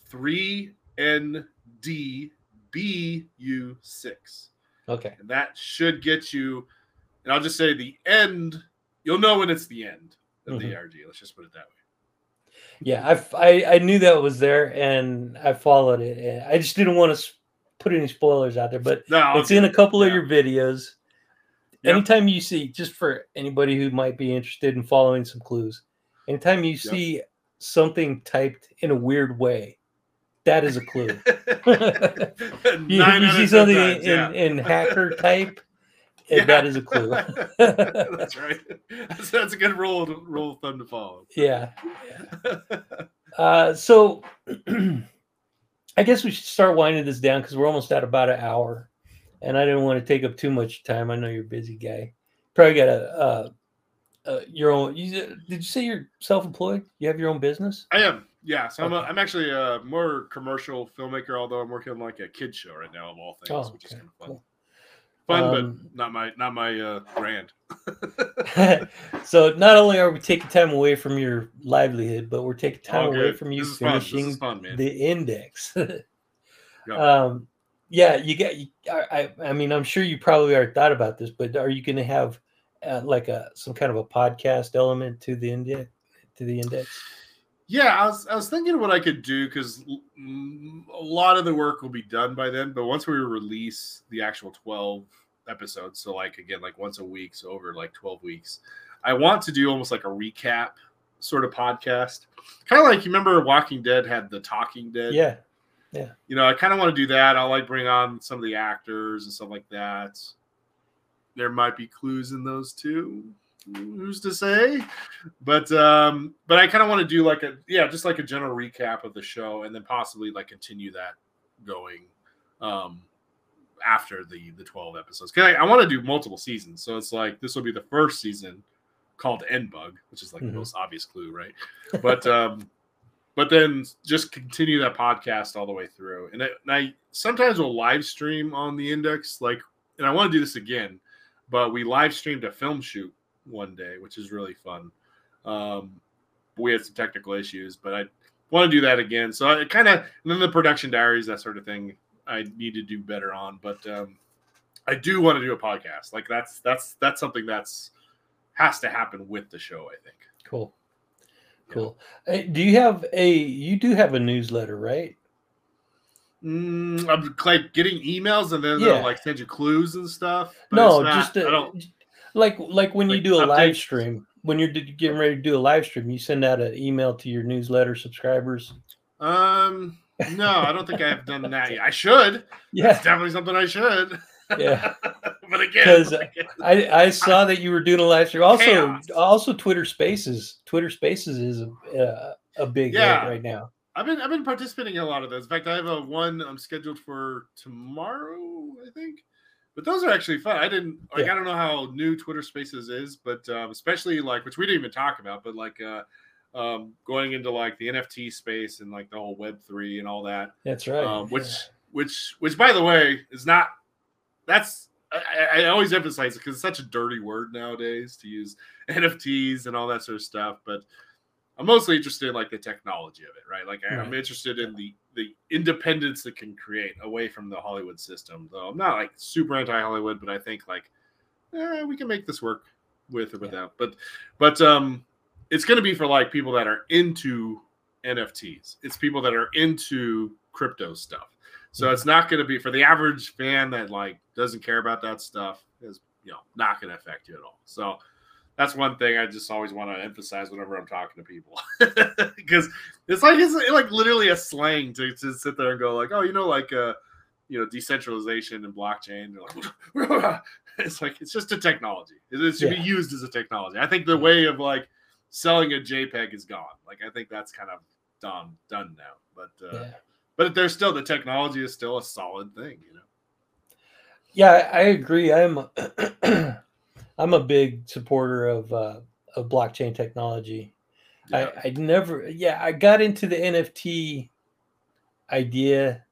three N D B U six, Okay. and that should get you. And I'll just say the end. You'll know when it's the end of the Mhm. ARG. Let's just put it that way. Yeah, I've, I I knew that was there and I followed it. and I just didn't want to put any spoilers out there, but No, it's in a couple of your videos. Yep. Anytime you see, just for anybody who might be interested in following some clues, anytime you see something typed in a weird way, that is a clue. you, you see something times, in, yeah. in hacker type, Yeah. that is a clue. that's right. That's, that's a good rule of, rule of thumb to follow. yeah. Uh, so I guess we should start winding this down because we're almost at about an hour, and I didn't want to take up too much time. I know you're a busy guy. Probably got a uh, uh, your own. You, did you say you're self-employed? You have your own business? I am. Yeah. So I'm, a, Okay. I'm actually a more commercial filmmaker, although I'm working on like a kid show right now of all things, Oh, which is kind of fun. cool. Fun, Um, but not my not my uh, brand. so not only are we taking time away from your livelihood, but we're taking time All away from you is fun. Finishing fun, the index. Yeah. um, yeah, you get. you- I I mean, I'm sure you probably already thought about this, but are you going to have uh, like a some kind of a podcast element to the index? To the index? Yeah, I was I was thinking what I could do because a lot of the work will be done by then. But once we release the actual twelve episodes, so like again, like once a week, so over like twelve weeks, I want to do almost like a recap sort of podcast, kind of like you remember Walking Dead had the Talking Dead. Yeah, Yeah. you know, I kind of want to do that. I'll like bring on some of the actors and stuff like that. There might be clues in those too. Who's to say? But um, but I kind of want to do like a yeah, just like a general recap of the show, and then possibly like continue that going um after the the 12 episodes. Cause I, I want to do multiple seasons. So it's like this will be the first season called End Bug, which is like Mhm. the most obvious clue, right? But um but then just continue that podcast all the way through. And I, and I sometimes will live stream on the index, like, and I want to do this again, but we live streamed a film shoot one day, which is really fun. Um, we had some technical issues, but I want to do that again. So I kind of, and then the production diaries, that sort of thing. I need to do better on. But um, I do want to do a podcast. Like that's that's that's something that's has to happen with the show. I think. Cool. Cool. Hey, do you have a you do have a newsletter, right? Mm, I'm like getting emails and then Yeah. they'll like send you clues and stuff. but no, not- just I a, don't. Like like when you like do a live stream. When you're getting ready to do a live stream, you send out an email to your newsletter subscribers. Um, no, I don't think I've done that yet. I should. Yeah, It's definitely something I should. yeah. but again, 'Cause, like, I, I saw that you were doing a live stream. Also, Chaos. also Twitter Spaces. Twitter Spaces is a uh, a big hit Yeah. right now. I've been I've been participating in a lot of those. In fact, I have a one I'm scheduled for tomorrow, I think. But those are actually fun. I didn't like Yeah. I don't know how new Twitter Spaces is, but um, especially like which we didn't even talk about, but like uh, um, going into like the NFT space and like the whole Web three and all that. That's right. um, which yeah. which which by the way is not that's I, I always emphasize it because it's such a dirty word nowadays to use NFTs and all that sort of stuff. But I'm mostly interested in like the technology of it, right? Like I- I'm interested in the the independence it can create away from the Hollywood system. Though I'm not like super anti Hollywood, but I think like eh, we can make this work with or Yeah. without. But but um, it's going to be for like people that are into NFTs. It's people that are into crypto stuff. So it's not going to be for the average fan that like doesn't care about that stuff. Is you know not going to affect you at all. So that's one thing I just always want to emphasize whenever I'm talking to people because it's like it's like literally a slang to, to sit there and go like, oh, you know, like uh, you know, decentralization and blockchain. Like, it's like it's just a technology. It to be Yeah. used as a technology. I think the way of like selling a JPEG is gone. Like I think that's kind of done done now. But uh, yeah. but there's still the technology is still a solid thing, you know. Yeah, I agree. I'm I'm a big supporter of uh, of blockchain technology. Yeah. I, I never, yeah, I got into the NFT idea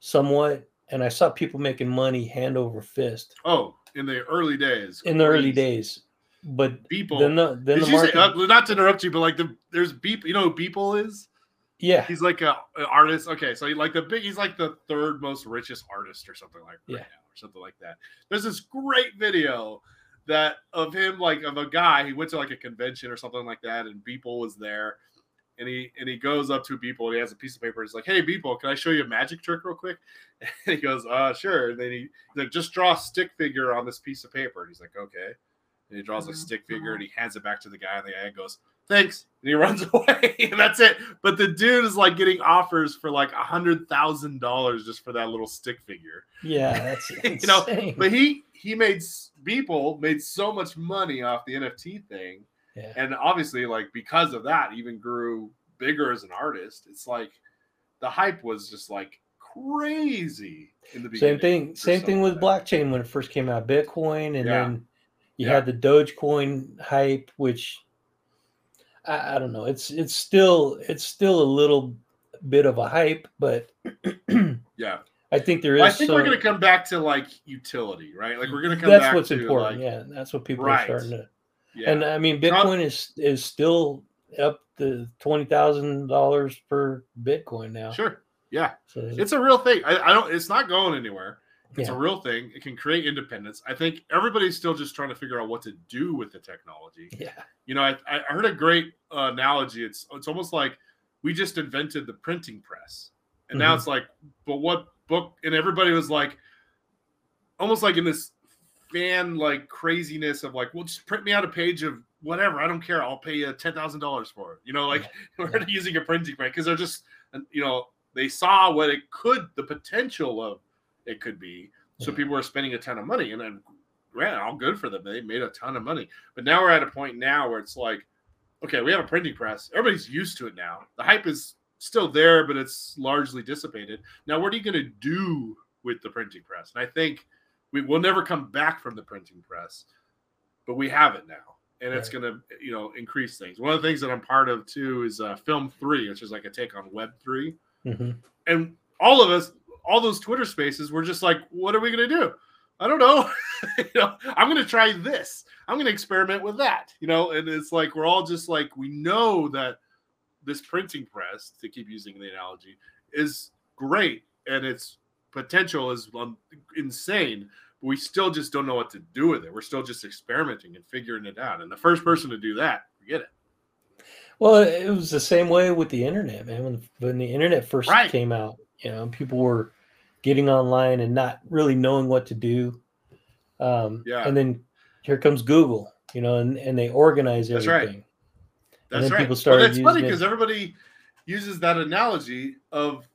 somewhat, and I saw people making money hand over fist oh, in the early days. in the early days. But People. then the then the you say, uh, not to interrupt you, but like the there's Beep. You know who Beeple is? yeah, He's like a, an artist. Okay, so he like the big. He's like the third most richest artist or something like right Yeah. now, or something like that. There's this great video that of him like of a guy. He went to like a convention or something like that, and Beeple was there. And he and he goes up to Beeple and he has a piece of paper. He's like, "Hey, Beeple, can I show you a magic trick real quick?" And he goes, "Uh, sure." And then he he's like, "Just draw a stick figure on this piece of paper." And he's like, "Okay." And he draws a stick figure and he hands it back to the guy, and the guy goes, "Thanks," and he runs away, and that's it. But the dude is like getting offers for like a hundred thousand dollars just for that little stick figure. yeah, that's You know. But he he made people made so much money off the NFT thing, yeah. and obviously like because of that, even grew bigger as an artist. It's like the hype was just like crazy in the beginning. Same thing. Same thing with blockchain when it first came out, Bitcoin, and Yeah. then you Yeah. had the Dogecoin hype, which I, I don't know. It's it's still it's still a little bit of a hype, but Yeah, I think there is. I think we're gonna come back to like utility, right? Like we're gonna come That's what's to important. like yeah, that's what people Right. are starting to. yeah. And I mean, Not- Bitcoin is is still up to twenty thousand dollars per Bitcoin now. sure, yeah. So It's a real thing. I, I don't. It's not going anywhere. It's yeah, a real thing. It can create independence. I think everybody's still just trying to figure out what to do with the technology. yeah, You know, I, I heard a great uh, analogy. It's it's almost like we just invented the printing press, and now Mhm. it's like, but what book? And everybody was like, almost like in this fan like craziness of like, well, just print me out a page of whatever. I don't care. I'll pay you ten thousand dollars for it. You know, like we're Yeah. using a printing press because they're just, you know, they saw what it could, the potential of it could be. So people were spending a ton of money, and then, man, all good for them. They made a ton of money. But now we're at a point now where it's like, okay, we have a printing press. Everybody's used to it now. The hype is still there, but it's largely dissipated. Now, what are you going to do with the printing press? And I think we will never come back from the printing press, but we have it now. And it's Right. going to, you know, increase things. One of the things that I'm part of too is uh, Film Three, which is like a take on Web Three hmm and all of us, all those Twitter spaces, were just like, "What are we gonna do? I don't know. you know, I'm gonna try this. I'm gonna experiment with that. You know." And it's like we're all just like, we know that this printing press, to keep using the analogy, is great, and it's potential is um, insane. But we still just don't know what to do with it. We're still just experimenting and figuring it out. And the first person to do that, forget it. Well, it was the same way with the internet, man. When when the internet first Right. came out, you know, people were getting online and not really knowing what to do. Um, Yeah. And then here comes Google, you know, and, and they organize everything. That's right. everything. And That's then right. people started it's funny using it. because everybody uses that analogy of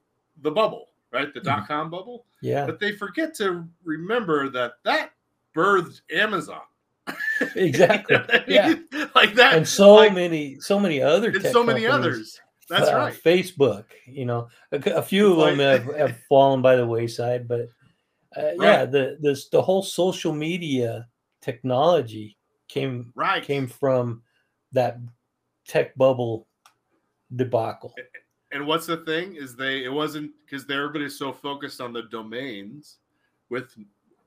the bubble, right? The Mhm. dot com bubble. Yeah, But they forget to remember that that birthed Amazon. exactly. Yeah. like that. And so like, many, so many other, and so many companies, others. That's uh, right. Facebook, you know, a, a few of them have, have fallen by the wayside, but uh, yeah, Right. the this the whole social media technology came Right. came from that tech bubble debacle. And what's the thing is they it wasn't because everybody's so focused on the domains with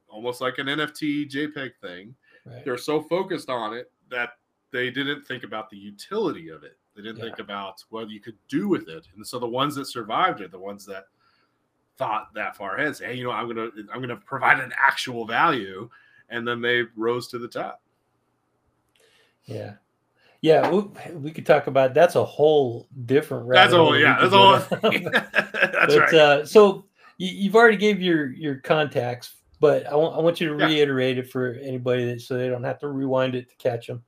almost like an NFT JPEG thing. Right? They're so focused on it that they didn't think about the utility of it. They didn't Yeah. think about what you could do with it. And so the ones that survived are the ones that thought that far ahead. Say, hey, you know, I'm gonna I'm gonna provide an actual value, and then they rose to the top. Yeah, yeah. We, we could talk about that's a whole different. That's all. Yeah, that's all. that's but right. uh, so you, you've already gave your your contacts, but I want I want you to Yeah. reiterate it for anybody that so they don't have to rewind it to catch them.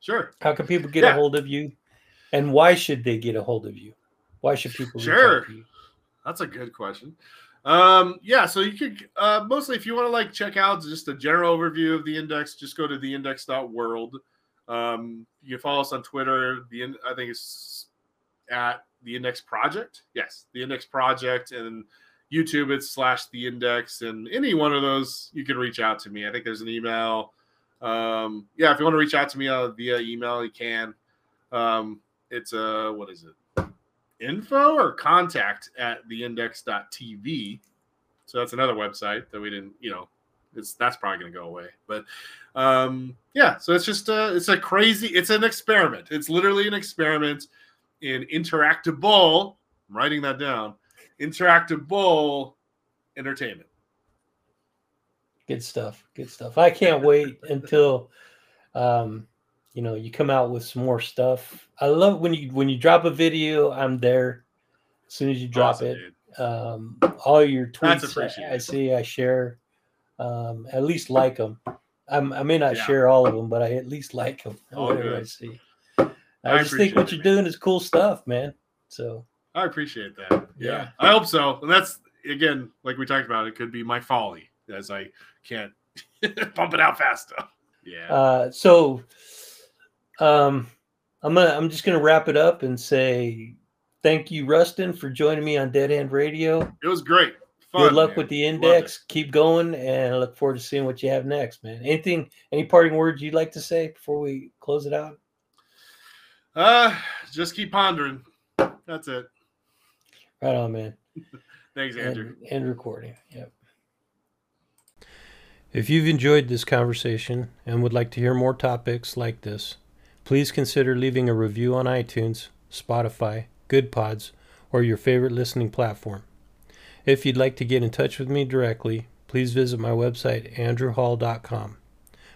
sure. How can people get a hold of you, and why should they get a hold of you? Why should people reach Sure. out to you? That's a good question. Um, yeah, so you could uh, mostly if you want to like check out just a general overview of the index, just go to theindex.world. Um, you can follow us on Twitter. The in- I think it's at the Index Project. Yes, the Index Project, and YouTube it's slash the Index, and any one of those you can reach out to me. I think there's an email. Um, yeah, if you want to reach out to me uh, via email, you can. Um, it's a what is it? info or contact at the theindex.tv. So that's another website that we didn't, you know, it's that's probably going to go away. But um yeah, so it's just uh it's a crazy it's an experiment. It's literally an experiment in interactable, I'm writing that down. Interactable entertainment. Good stuff. Good stuff. I can't wait until um, you know you come out with some more stuff. I love when you when you drop a video, I'm there as soon as you drop Awesome, it. dude. Um, all your tweets I, I see, I share. Um, at least like them. I'm, I may not Yeah. share all of them, but I at least like them. All Whatever I see. I, I just think what appreciate you're it, doing is cool stuff, man. So I appreciate that. Yeah. Yeah. I hope so. And that's again, like we talked about, it could be my folly as I can't pump it out fast enough. Yeah. Uh, so um, I'm gonna I'm just gonna wrap it up and say thank you, Rustin, for joining me on Dead End Radio. it was great. Fun, Good luck man. with the index. Keep going, and I look forward to seeing what you have next, man. Anything, any parting words you'd like to say before we close it out? Uh just keep pondering. That's it. Right on, man. Thanks, Andrew. And, and recording. Yep. If you've enjoyed this conversation and would like to hear more topics like this, please consider leaving a review on iTunes, Spotify, Goodpods, or your favorite listening platform. If you'd like to get in touch with me directly, please visit my website, andrewhall.com.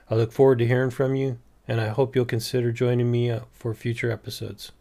I look forward to hearing from you, and I hope you'll consider joining me uh, for future episodes.